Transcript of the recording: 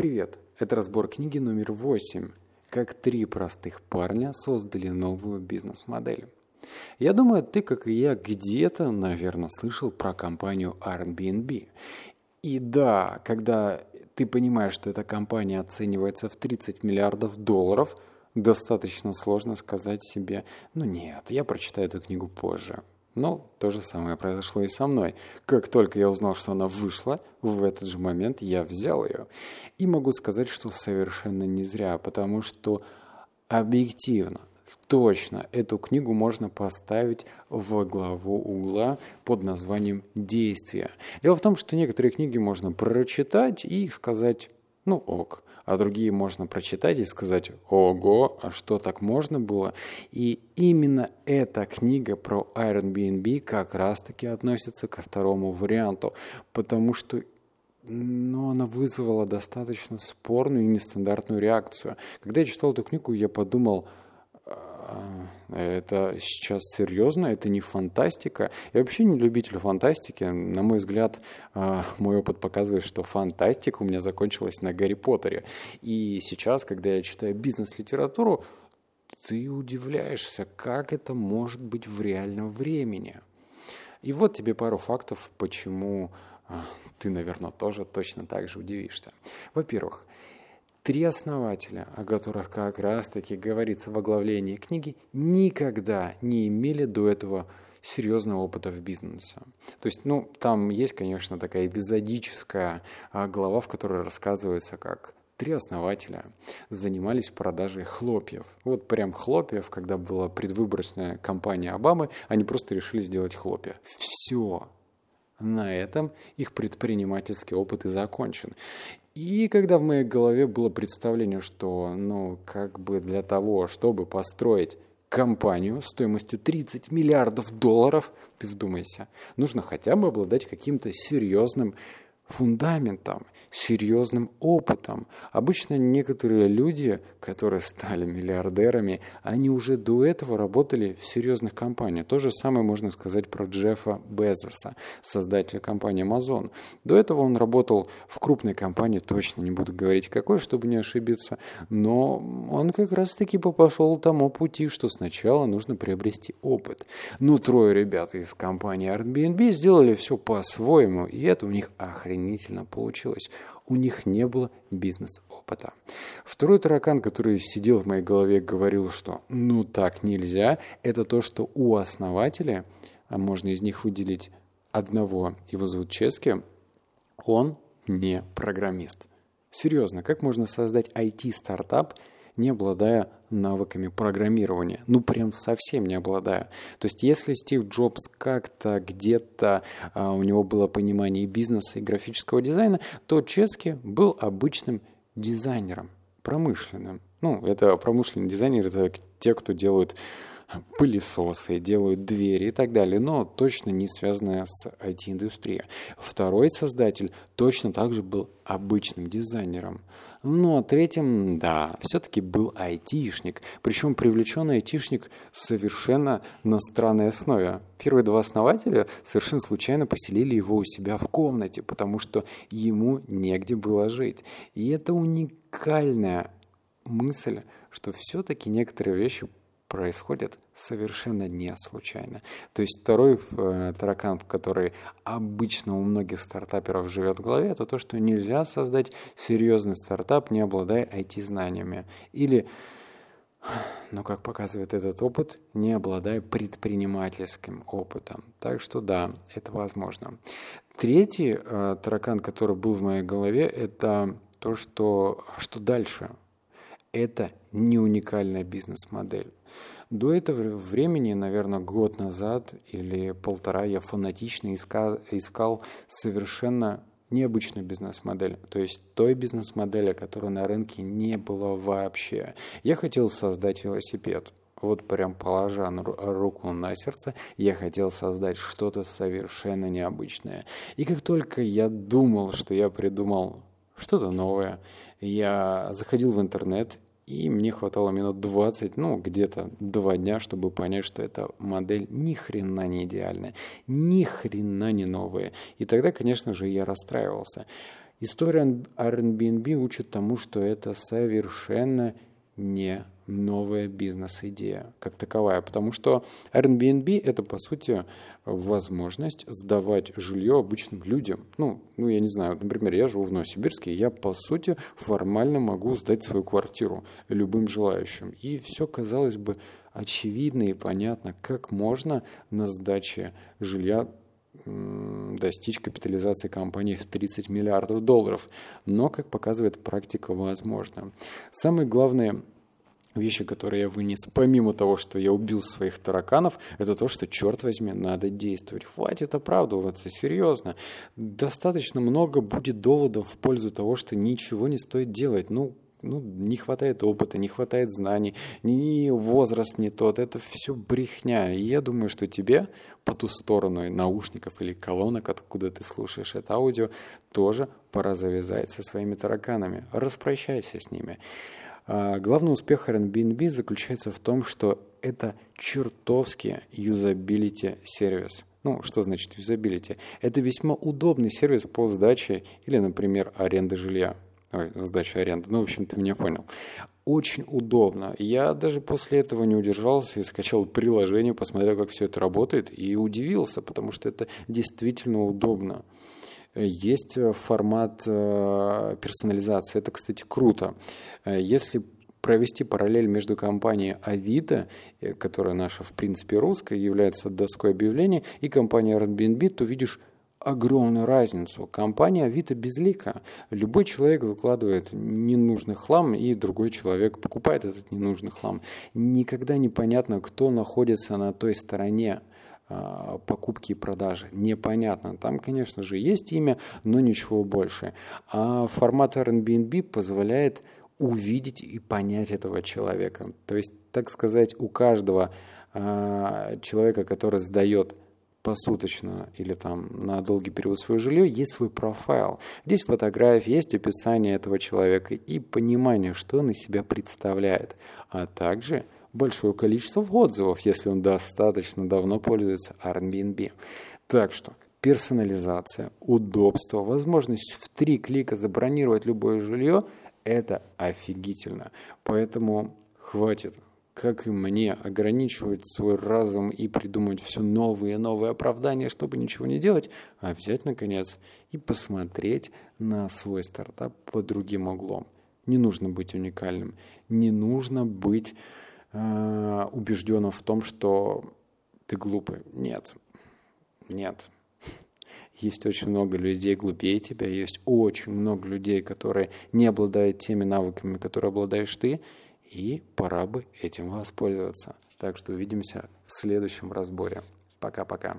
Привет! Это разбор книги номер 8 «Как три простых парня создали новую бизнес-модель». Я думаю, ты, как и я, где-то, наверное, слышал про компанию Airbnb. И да, когда ты понимаешь, что эта компания оценивается в 30 миллиардов долларов, достаточно сложно сказать себе, ну нет, я прочитаю эту книгу позже. Но то же самое произошло и со мной. Как только я узнал, что она вышла, в этот же момент я взял ее. И могу сказать, что совершенно не зря, потому что объективно, точно эту книгу можно поставить в главу угла под названием «Действия». Дело в том, что некоторые книги можно прочитать и сказать «ну ок», а другие можно прочитать и сказать «Ого, а что так можно было?» И именно эта книга про Airbnb как раз-таки относится ко второму варианту, потому что но она вызвала достаточно спорную и нестандартную реакцию. Когда я читал эту книгу, я подумал – это сейчас серьезно, это не фантастика. Я вообще не любитель фантастики. На мой взгляд, а, мой опыт показывает, что фантастика у меня закончилась на Гарри Поттере. И сейчас, когда я читаю бизнес-литературу, ты удивляешься, как это может быть в реальном времени. И вот тебе пару фактов, почему а, ты, наверное, тоже точно так же удивишься. Во-первых, Три основателя, о которых как раз-таки говорится в оглавлении книги, никогда не имели до этого серьезного опыта в бизнесе. То есть, ну, там есть, конечно, такая эпизодическая а, глава, в которой рассказывается, как три основателя занимались продажей хлопьев. Вот прям хлопьев, когда была предвыборочная кампания Обамы, они просто решили сделать хлопья. Все. На этом их предпринимательский опыт и закончен. И когда в моей голове было представление, что, ну, как бы для того, чтобы построить компанию стоимостью 30 миллиардов долларов, ты вдумайся, нужно хотя бы обладать каким-то серьезным фундаментом, серьезным опытом. Обычно некоторые люди, которые стали миллиардерами, они уже до этого работали в серьезных компаниях. То же самое можно сказать про Джеффа Безоса, создателя компании Amazon. До этого он работал в крупной компании, точно не буду говорить какой, чтобы не ошибиться, но он как раз-таки пошел тому пути, что сначала нужно приобрести опыт. Но трое ребят из компании Airbnb сделали все по-своему, и это у них охрененно охренительно получилось. У них не было бизнес-опыта. Второй таракан, который сидел в моей голове, говорил, что ну так нельзя, это то, что у основателя, а можно из них выделить одного, его зовут Чески, он не программист. Серьезно, как можно создать IT-стартап, не обладая навыками программирования. Ну, прям совсем не обладая. То есть, если Стив Джобс как-то где-то а, у него было понимание и бизнеса, и графического дизайна, то Чески был обычным дизайнером, промышленным. Ну, это промышленный дизайнер, это те, кто делают пылесосы, делают двери и так далее, но точно не связанная с IT-индустрией. Второй создатель точно также был обычным дизайнером. Но третьим, да, все-таки был айтишник, причем привлеченный айтишник совершенно на странной основе. Первые два основателя совершенно случайно поселили его у себя в комнате, потому что ему негде было жить. И это уникальная мысль, что все-таки некоторые вещи происходит совершенно не случайно. То есть второй э, таракан, который обычно у многих стартаперов живет в голове, это то, что нельзя создать серьезный стартап, не обладая IT-знаниями. Или, ну, как показывает этот опыт, не обладая предпринимательским опытом. Так что да, это возможно. Третий э, таракан, который был в моей голове, это то, что, что дальше – это не уникальная бизнес-модель. До этого времени, наверное, год назад или полтора я фанатично искал, совершенно необычную бизнес-модель, то есть той бизнес-модели, которой на рынке не было вообще. Я хотел создать велосипед. Вот прям положа руку на сердце, я хотел создать что-то совершенно необычное. И как только я думал, что я придумал что-то новое. Я заходил в интернет, и мне хватало минут 20, ну, где-то два дня, чтобы понять, что эта модель ни хрена не идеальная, ни хрена не новая. И тогда, конечно же, я расстраивался. История Airbnb учит тому, что это совершенно не новая бизнес-идея как таковая, потому что Airbnb – это, по сути, возможность сдавать жилье обычным людям. Ну, ну, я не знаю, например, я живу в Новосибирске, я, по сути, формально могу сдать свою квартиру любым желающим. И все, казалось бы, очевидно и понятно, как можно на сдаче жилья достичь капитализации компании в 30 миллиардов долларов. Но, как показывает практика, возможно. Самое главное вещи, которые я вынес, помимо того, что я убил своих тараканов, это то, что, черт возьми, надо действовать. Хватит оправдываться, серьезно. Достаточно много будет доводов в пользу того, что ничего не стоит делать. Ну, ну, не хватает опыта, не хватает знаний, ни возраст не тот, это все брехня. И я думаю, что тебе по ту сторону наушников или колонок, откуда ты слушаешь это аудио, тоже пора завязать со своими тараканами. Распрощайся с ними. А, главный успех Airbnb заключается в том, что это чертовски юзабилити сервис. Ну, что значит юзабилити? Это весьма удобный сервис по сдаче или, например, аренды жилья. Ой, сдача аренды. Ну, в общем, ты меня понял. Очень удобно. Я даже после этого не удержался и скачал приложение, посмотрел, как все это работает, и удивился, потому что это действительно удобно. Есть э, формат э, персонализации. Это, кстати, круто. Э, если провести параллель между компанией Авито, которая наша, в принципе, русская, является доской объявлений, и компанией Airbnb, то видишь огромную разницу. Компания Авито безлика. Любой человек выкладывает ненужный хлам, и другой человек покупает этот ненужный хлам. Никогда непонятно, кто находится на той стороне. А, покупки и продажи. Непонятно. Там, конечно же, есть имя, но ничего больше. А формат Airbnb позволяет увидеть и понять этого человека. То есть, так сказать, у каждого а, человека, который сдает посуточно или там на долгий период свое жилье, есть свой профайл. Здесь фотографии, есть описание этого человека и понимание, что он из себя представляет. А также большое количество отзывов, если он достаточно давно пользуется Airbnb. Так что персонализация, удобство, возможность в три клика забронировать любое жилье – это офигительно. Поэтому хватит как и мне, ограничивать свой разум и придумать все новые и новые оправдания, чтобы ничего не делать, а взять, наконец, и посмотреть на свой стартап под другим углом. Не нужно быть уникальным, не нужно быть э, в том, что ты глупый. Нет, нет. Есть очень много людей глупее тебя, есть очень много людей, которые не обладают теми навыками, которые обладаешь ты, и пора бы этим воспользоваться. Так что увидимся в следующем разборе. Пока-пока.